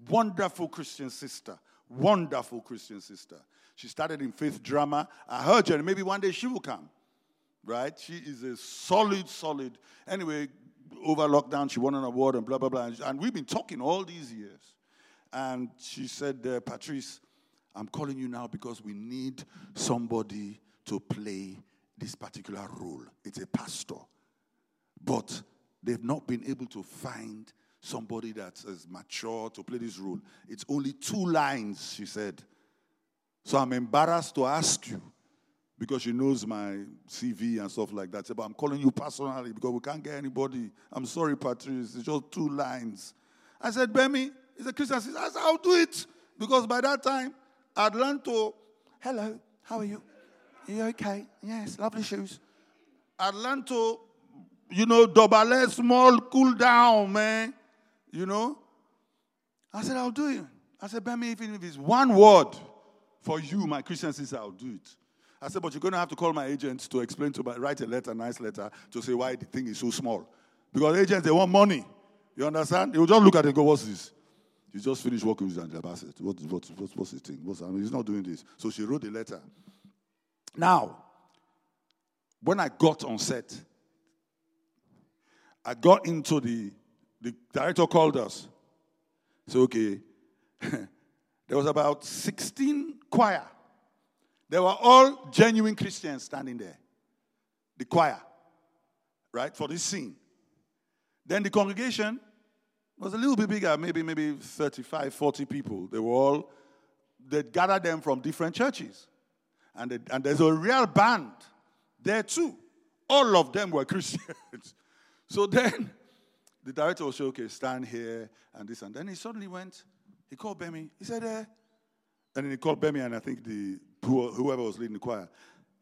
Wonderful Christian sister. Wonderful Christian sister. She started in faith drama. I heard her, maybe one day she will come. Right? She is a solid, solid. Anyway, over lockdown, she won an award and blah, blah, blah. And we've been talking all these years. And she said, uh, Patrice, I'm calling you now because we need somebody to play this particular role. It's a pastor. But they've not been able to find somebody that's as mature to play this role. It's only two lines, she said. So I'm embarrassed to ask you because she knows my CV and stuff like that. But I'm calling you personally because we can't get anybody. I'm sorry, Patrice. It's just two lines. I said, Bemi, he's a Christian. I said, I'll do it. Because by that time, I'd learned to, hello, how are you? Are you okay? Yes, lovely shoes. I'd learned to, you know, double small, cool down, man. You know? I said, I'll do it. I said, Bemi, even if it's one word for you, my Christian sister, I'll do it. I said, but you're going to have to call my agent to explain to my, write a letter, nice letter, to say why the thing is so small. Because agents, they want money. You understand? Will just look at it and go, what's this? You just finished working with Angela Bassett. What, what, what, what's his thing? What's, I mean, he's not doing this. So she wrote a letter. Now, when I got on set, I got into the, the director called us. So, okay, there was about 16 choir. They were all genuine Christians standing there. The choir, right, for this scene. Then the congregation was a little bit bigger, maybe maybe 35, 40 people. They were all, they gathered them from different churches. And, they, and there's a real band there too. All of them were Christians. so then the director was saying, okay, stand here and this and then he suddenly went, he called Bemi. He said, eh. and then he called Bemi and I think the whoever was leading the choir.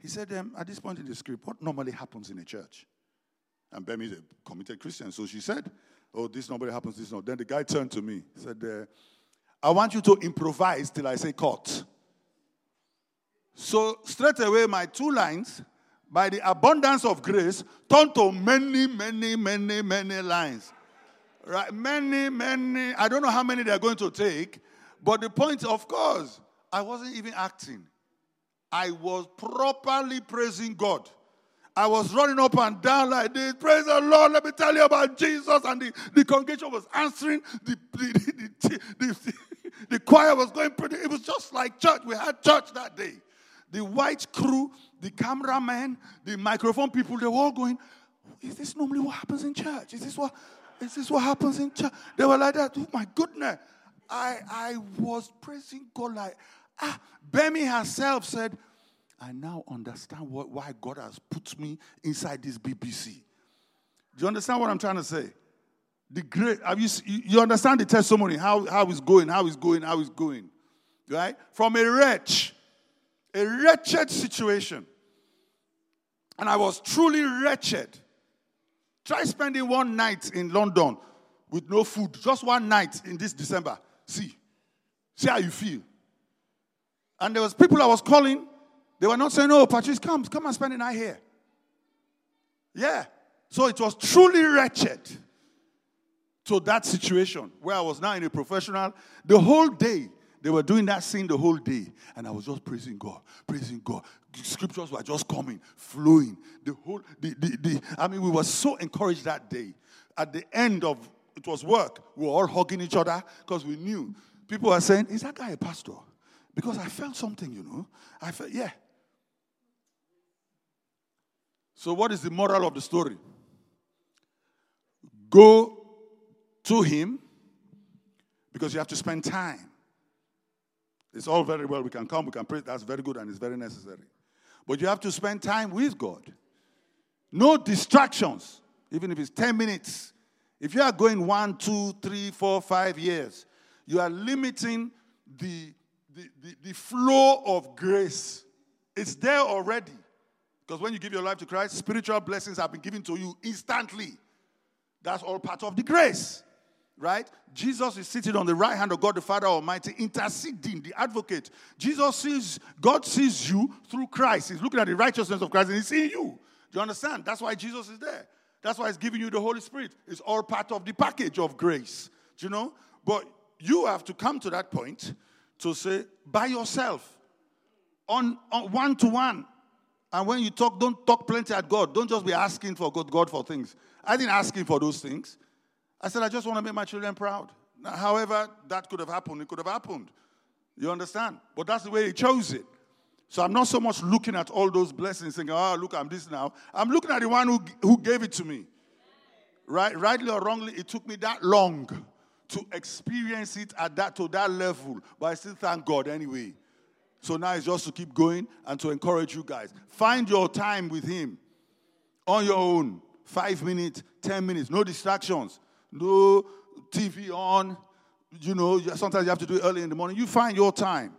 He said, um, at this point in the script, what normally happens in a church? And Bemi is a committed Christian. So she said, Oh, this nobody happens, this not. Then the guy turned to me, said, uh, I want you to improvise till I say cut. So straight away, my two lines, by the abundance of grace, turned to many, many, many, many lines. Right? Many, many. I don't know how many they're going to take, but the point, of course, I wasn't even acting. I was properly praising God. I was running up and down like this. Praise the Lord. Let me tell you about Jesus. And the, the congregation was answering. The, the, the, the, the choir was going pretty. It was just like church. We had church that day. The white crew, the cameraman, the microphone people, they were all going, Is this normally what happens in church? Is this what, is this what happens in church? They were like that. Oh my goodness. I, I was praising God like, ah, Bemi herself said, I now understand what, why God has put me inside this BBC. Do you understand what I'm trying to say? The great, have you, you understand the testimony, how, how it's going, how it's going, how it's going. Right? From a wretch, a wretched situation. And I was truly wretched. Try spending one night in London with no food, just one night in this December. See. See how you feel. And there was people I was calling they were not saying, Oh, Patrice, come, come and spend the night here. Yeah. So it was truly wretched to that situation where I was now in a professional. The whole day, they were doing that scene the whole day. And I was just praising God, praising God. scriptures were just coming, flowing. The whole, the, the, the, I mean, we were so encouraged that day. At the end of it was work, we were all hugging each other because we knew. People were saying, Is that guy a pastor? Because I felt something, you know. I felt, yeah. So, what is the moral of the story? Go to Him because you have to spend time. It's all very well. We can come, we can pray. That's very good and it's very necessary. But you have to spend time with God. No distractions, even if it's 10 minutes. If you are going one, two, three, four, five years, you are limiting the, the, the, flow of grace. It's there already. Because when you give your life to Christ, spiritual blessings have been given to you instantly. That's all part of the grace, right? Jesus is sitting on the right hand of God the Father Almighty, interceding, the advocate. Jesus sees, God sees you through Christ. He's looking at the righteousness of Christ and he's seeing you. Do you understand? That's why Jesus is there. That's why he's giving you the Holy Spirit. It's all part of the package of grace. Do you know? But you have to come to that point to say, by yourself, on, on one to one. And when you talk, don't talk plenty at God. Don't just be asking for God, God for things. I didn't ask Him for those things. I said, I just want to make my children proud. Now, however, that could have happened. It could have happened. You understand? But that's the way He chose it. So I'm not so much looking at all those blessings, thinking, oh, look, I'm this now. I'm looking at the one who, who gave it to me. Right, rightly or wrongly, it took me that long to experience it at that to that level. But I still thank God anyway. So now it's just to keep going and to encourage you guys. Find your time with Him on your own. Five minutes, ten minutes, no distractions, no TV on. You know, sometimes you have to do it early in the morning. You find your time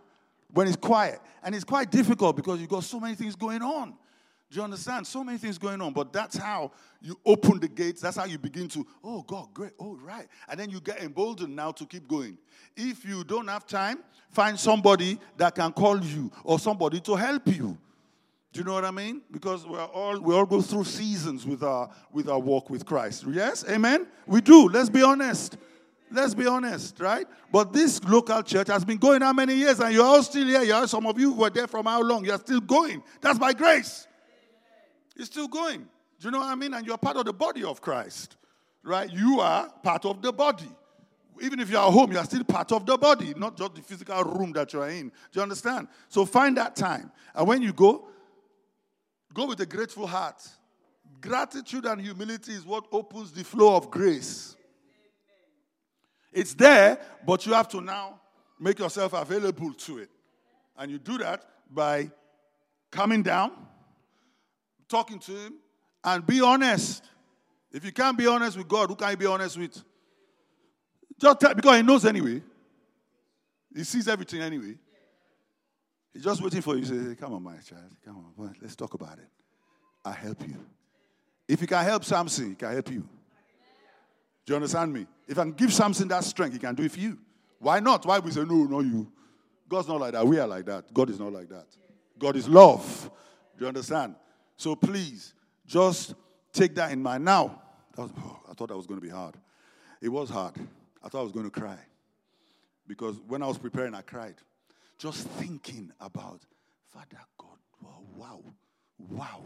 when it's quiet. And it's quite difficult because you've got so many things going on. Do you understand? So many things going on, but that's how you open the gates. That's how you begin to, oh, God, great. Oh, right. And then you get emboldened now to keep going. If you don't have time, find somebody that can call you or somebody to help you. Do you know what I mean? Because we're all we all go through seasons with our with our walk with Christ. Yes, amen. We do. Let's be honest. Let's be honest, right? But this local church has been going how many years, and you're all still here. You're, some of you were there from how long? You're still going. That's by grace. It's still going. Do you know what I mean? And you're part of the body of Christ, right? You are part of the body. Even if you're home, you're still part of the body, not just the physical room that you're in. Do you understand? So find that time. And when you go, go with a grateful heart. Gratitude and humility is what opens the flow of grace. It's there, but you have to now make yourself available to it. And you do that by coming down talking to Him, and be honest. If you can't be honest with God, who can you be honest with? Just tell, because He knows anyway. He sees everything anyway. He's just waiting for you say, Come on, my child. Come on, let's talk about it. I'll help you. If he can help Samson, he can help you. Do you understand me? If I can give Samson that strength, he can do it for you. Why not? Why we say, No, no, you. God's not like that. We are like that. God is not like that. God is love. Do you understand? So please, just take that in mind. Now, was, oh, I thought that was going to be hard. It was hard. I thought I was going to cry. Because when I was preparing, I cried. Just thinking about, Father God, wow, wow, wow.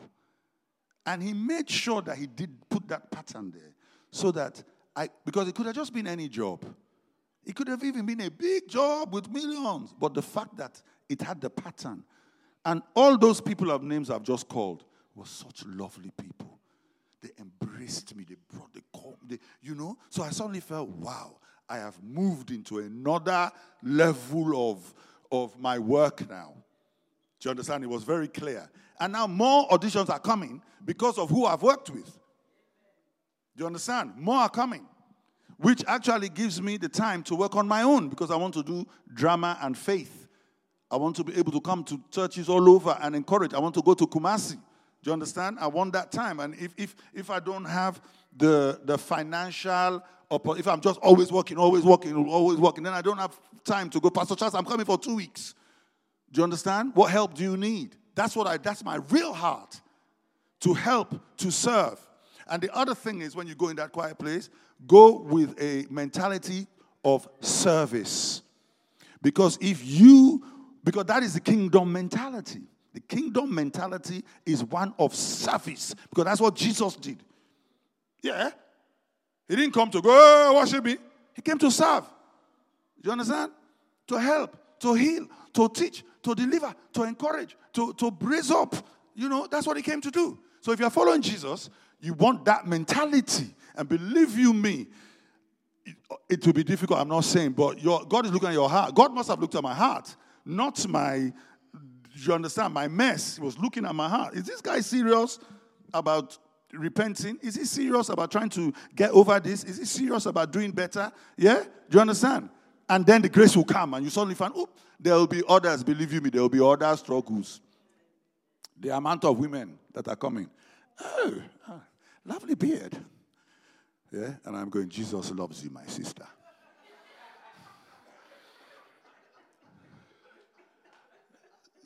And he made sure that he did put that pattern there so that I, because it could have just been any job. It could have even been a big job with millions. But the fact that it had the pattern, and all those people of names I've just called, were such lovely people. They embraced me. They brought the, they, you know. So I suddenly felt, wow, I have moved into another level of, of my work now. Do you understand? It was very clear. And now more auditions are coming because of who I've worked with. Do you understand? More are coming, which actually gives me the time to work on my own because I want to do drama and faith. I want to be able to come to churches all over and encourage. I want to go to Kumasi. Do you understand? I want that time. And if, if, if I don't have the, the financial, or if I'm just always working, always working, always working, then I don't have time to go, Pastor Charles, I'm coming for two weeks. Do you understand? What help do you need? That's what I, that's my real heart. To help, to serve. And the other thing is when you go in that quiet place, go with a mentality of service. Because if you, because that is the kingdom mentality. The kingdom mentality is one of service because that's what Jesus did. Yeah. He didn't come to go oh, worship me, he came to serve. Do you understand? To help, to heal, to teach, to deliver, to encourage, to, to brace up. You know, that's what he came to do. So if you're following Jesus, you want that mentality. And believe you me, it, it will be difficult, I'm not saying, but your, God is looking at your heart. God must have looked at my heart, not my you understand? My mess. He was looking at my heart. Is this guy serious about repenting? Is he serious about trying to get over this? Is he serious about doing better? Yeah? Do you understand? And then the grace will come, and you suddenly find, oh, there will be others, believe you me, there will be other struggles. The amount of women that are coming. Oh, ah, lovely beard. Yeah? And I'm going, Jesus loves you, my sister.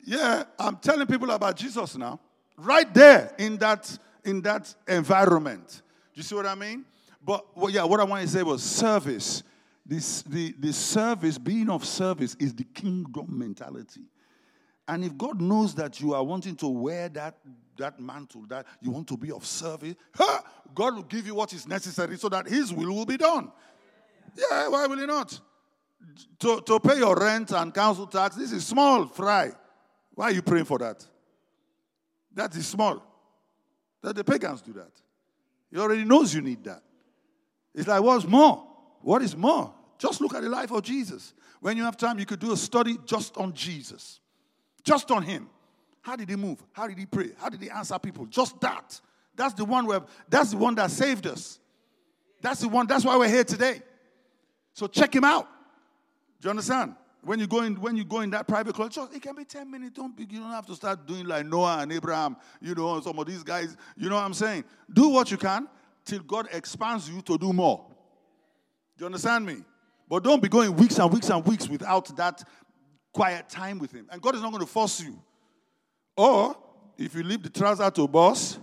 Yeah, I'm telling people about Jesus now. Right there in that in that environment. Do you see what I mean? But well, yeah, what I want to say was service This, the, the service, being of service, is the kingdom mentality. And if God knows that you are wanting to wear that, that mantle, that you want to be of service, huh, God will give you what is necessary so that His will will be done. Yeah, why will He not? To, to pay your rent and council tax, this is small fry. Why are you praying for that? That is small. That the pagans do that. He already knows you need that. It's like, what's more? What is more? Just look at the life of Jesus. When you have time, you could do a study just on Jesus, just on him. How did he move? How did he pray? How did he answer people? Just that. That's the one where that's the one that saved us. That's the one, that's why we're here today. So check him out. Do you understand? When you go in, when you go in that private club, it can be 10 minutes. Don't be, you don't have to start doing like Noah and Abraham, you know, some of these guys. You know what I'm saying? Do what you can till God expands you to do more. Do you understand me? But don't be going weeks and weeks and weeks without that quiet time with Him. And God is not going to force you. Or if you leave the trouser to boss,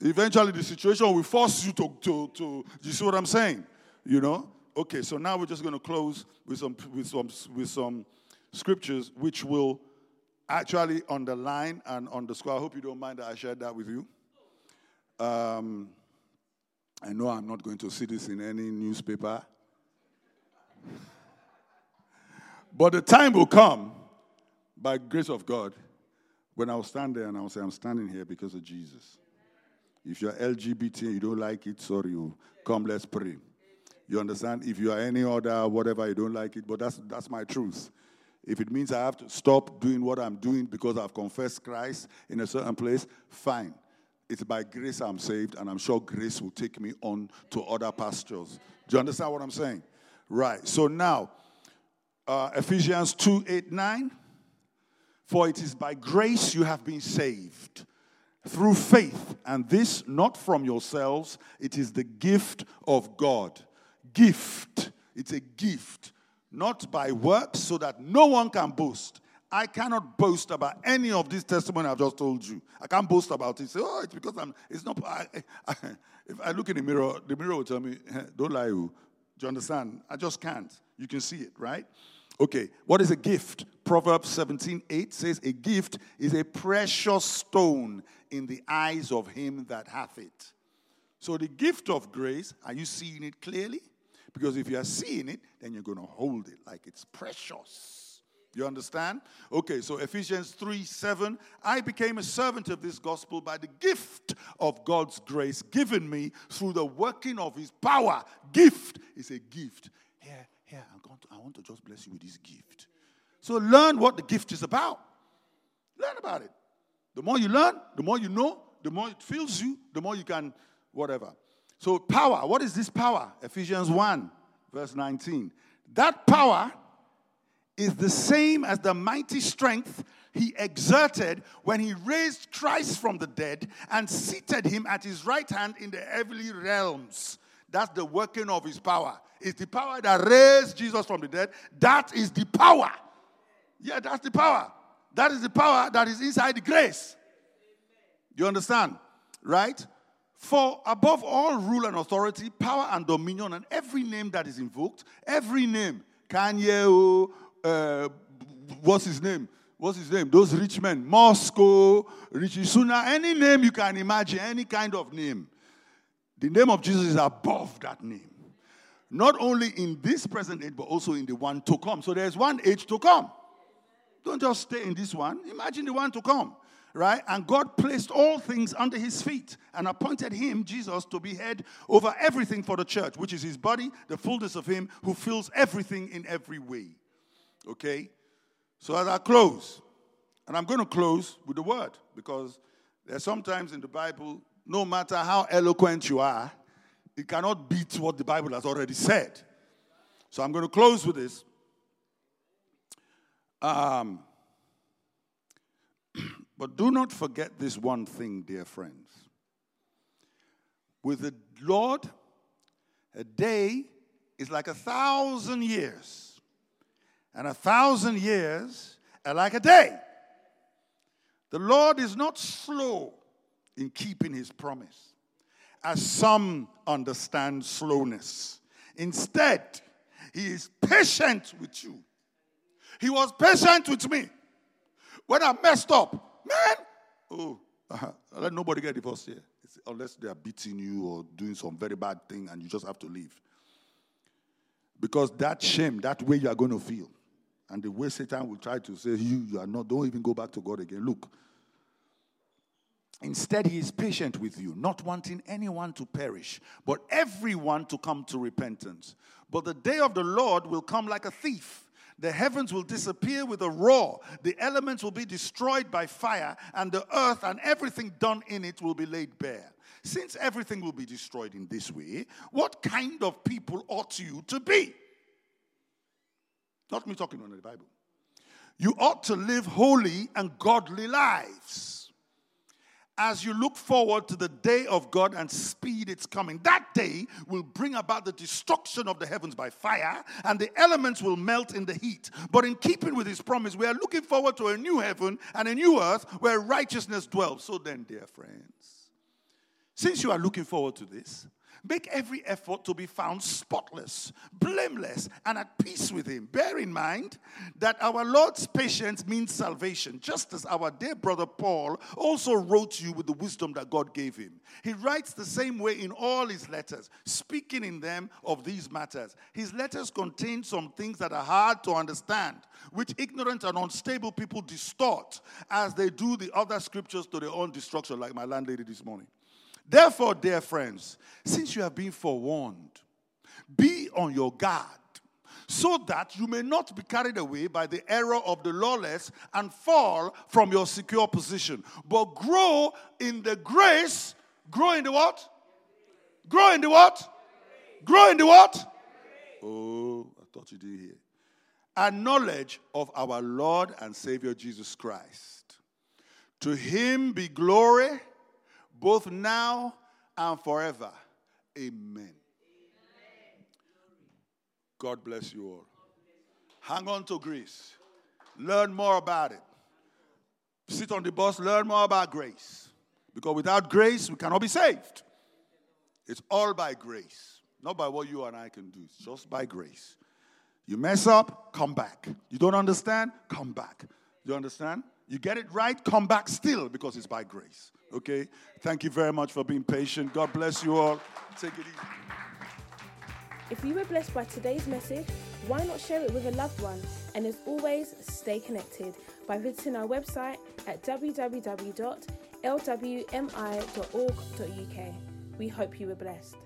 eventually the situation will force you to, to, to you see what I'm saying? You know? Okay, so now we're just going to close with some, with some, with some scriptures which will actually underline and underscore. I hope you don't mind that I shared that with you. Um, I know I'm not going to see this in any newspaper. But the time will come, by grace of God, when I'll stand there and I'll say, I'm standing here because of Jesus. If you're LGBT and you don't like it, sorry, you come, let's pray. You understand? If you are any other whatever, you don't like it, but that's that's my truth. If it means I have to stop doing what I'm doing because I've confessed Christ in a certain place, fine. It's by grace I'm saved, and I'm sure grace will take me on to other pastures. Do you understand what I'm saying? Right. So now, uh, Ephesians 2 8 9. For it is by grace you have been saved through faith, and this not from yourselves, it is the gift of God. Gift. It's a gift, not by works, so that no one can boast. I cannot boast about any of this testimony I've just told you. I can't boast about it. Say, oh, it's because I'm. It's not. I, I, if I look in the mirror, the mirror will tell me, "Don't lie." You. Do you understand? I just can't. You can see it, right? Okay. What is a gift? Proverbs 17, 8 says, A gift is a precious stone in the eyes of him that hath it. So the gift of grace, are you seeing it clearly? Because if you are seeing it, then you're going to hold it like it's precious. You understand? Okay, so Ephesians 3 7. I became a servant of this gospel by the gift of God's grace given me through the working of his power. Gift is a gift. Here, here, I'm going to, I want to just bless you with this gift. So learn what the gift is about. Learn about it. The more you learn, the more you know, the more it fills you, the more you can, whatever. So, power, what is this power? Ephesians 1, verse 19. That power is the same as the mighty strength he exerted when he raised Christ from the dead and seated him at his right hand in the heavenly realms. That's the working of his power. It's the power that raised Jesus from the dead. That is the power. Yeah, that's the power. That is the power that is inside the grace. You understand? Right? For above all rule and authority, power and dominion, and every name that is invoked, every name, Kanye, uh, what's his name? What's his name? Those rich men, Moscow, Rishi Sunak, any name you can imagine, any kind of name. The name of Jesus is above that name. Not only in this present age, but also in the one to come. So there's one age to come. Don't just stay in this one. Imagine the one to come, right? And God placed all things under his feet and appointed him, Jesus, to be head over everything for the church, which is his body, the fullness of him who fills everything in every way. Okay? So as I close, and I'm going to close with the word because there's sometimes in the Bible, no matter how eloquent you are, it cannot beat what the Bible has already said. So I'm going to close with this. Um, but do not forget this one thing, dear friends. With the Lord, a day is like a thousand years and a thousand years are like a day. The Lord is not slow in keeping his promise, as some understand slowness. Instead, he is patient with you. He was patient with me. When I messed up, man, oh, uh-huh. let nobody get divorced here. It's, unless they are beating you or doing some very bad thing and you just have to leave. Because that shame, that way you are going to feel, and the way Satan will try to say, You, you are not, don't even go back to God again. Look. Instead, he is patient with you, not wanting anyone to perish, but everyone to come to repentance. But the day of the Lord will come like a thief. The heavens will disappear with a roar, the elements will be destroyed by fire, and the earth and everything done in it will be laid bare. Since everything will be destroyed in this way, what kind of people ought you to be? Not me talking on the Bible. You ought to live holy and godly lives as you look forward to the day of God and speed its coming. That day will bring about the destruction of the heavens by fire, and the elements will melt in the heat. But in keeping with his promise, we are looking forward to a new heaven and a new earth where righteousness dwells. So then, dear friends, since you are looking forward to this, Make every effort to be found spotless, blameless, and at peace with Him. Bear in mind that our Lord's patience means salvation, just as our dear brother Paul also wrote you with the wisdom that God gave him. He writes the same way in all his letters, speaking in them of these matters. His letters contain some things that are hard to understand, which ignorant and unstable people distort as they do the other scriptures to their own destruction, like my landlady this morning. Therefore, dear friends, since you have been forewarned, be on your guard so that you may not be carried away by the error of the lawless and fall from your secure position, but grow in the grace. Grow in the what? Grow in the what? Grow in the what? Oh, I thought you didn't hear. And knowledge of our Lord and Savior Jesus Christ. To him be glory both now and forever. Amen. God bless you all. Hang on to grace. Learn more about it. Sit on the bus, learn more about grace. Because without grace, we cannot be saved. It's all by grace, not by what you and I can do. It's just by grace. You mess up, come back. You don't understand, come back. You understand? You get it right, come back still because it's by grace. Okay? Thank you very much for being patient. God bless you all. Take it easy. If you were blessed by today's message, why not share it with a loved one? And as always, stay connected by visiting our website at www.lwmi.org.uk. We hope you were blessed.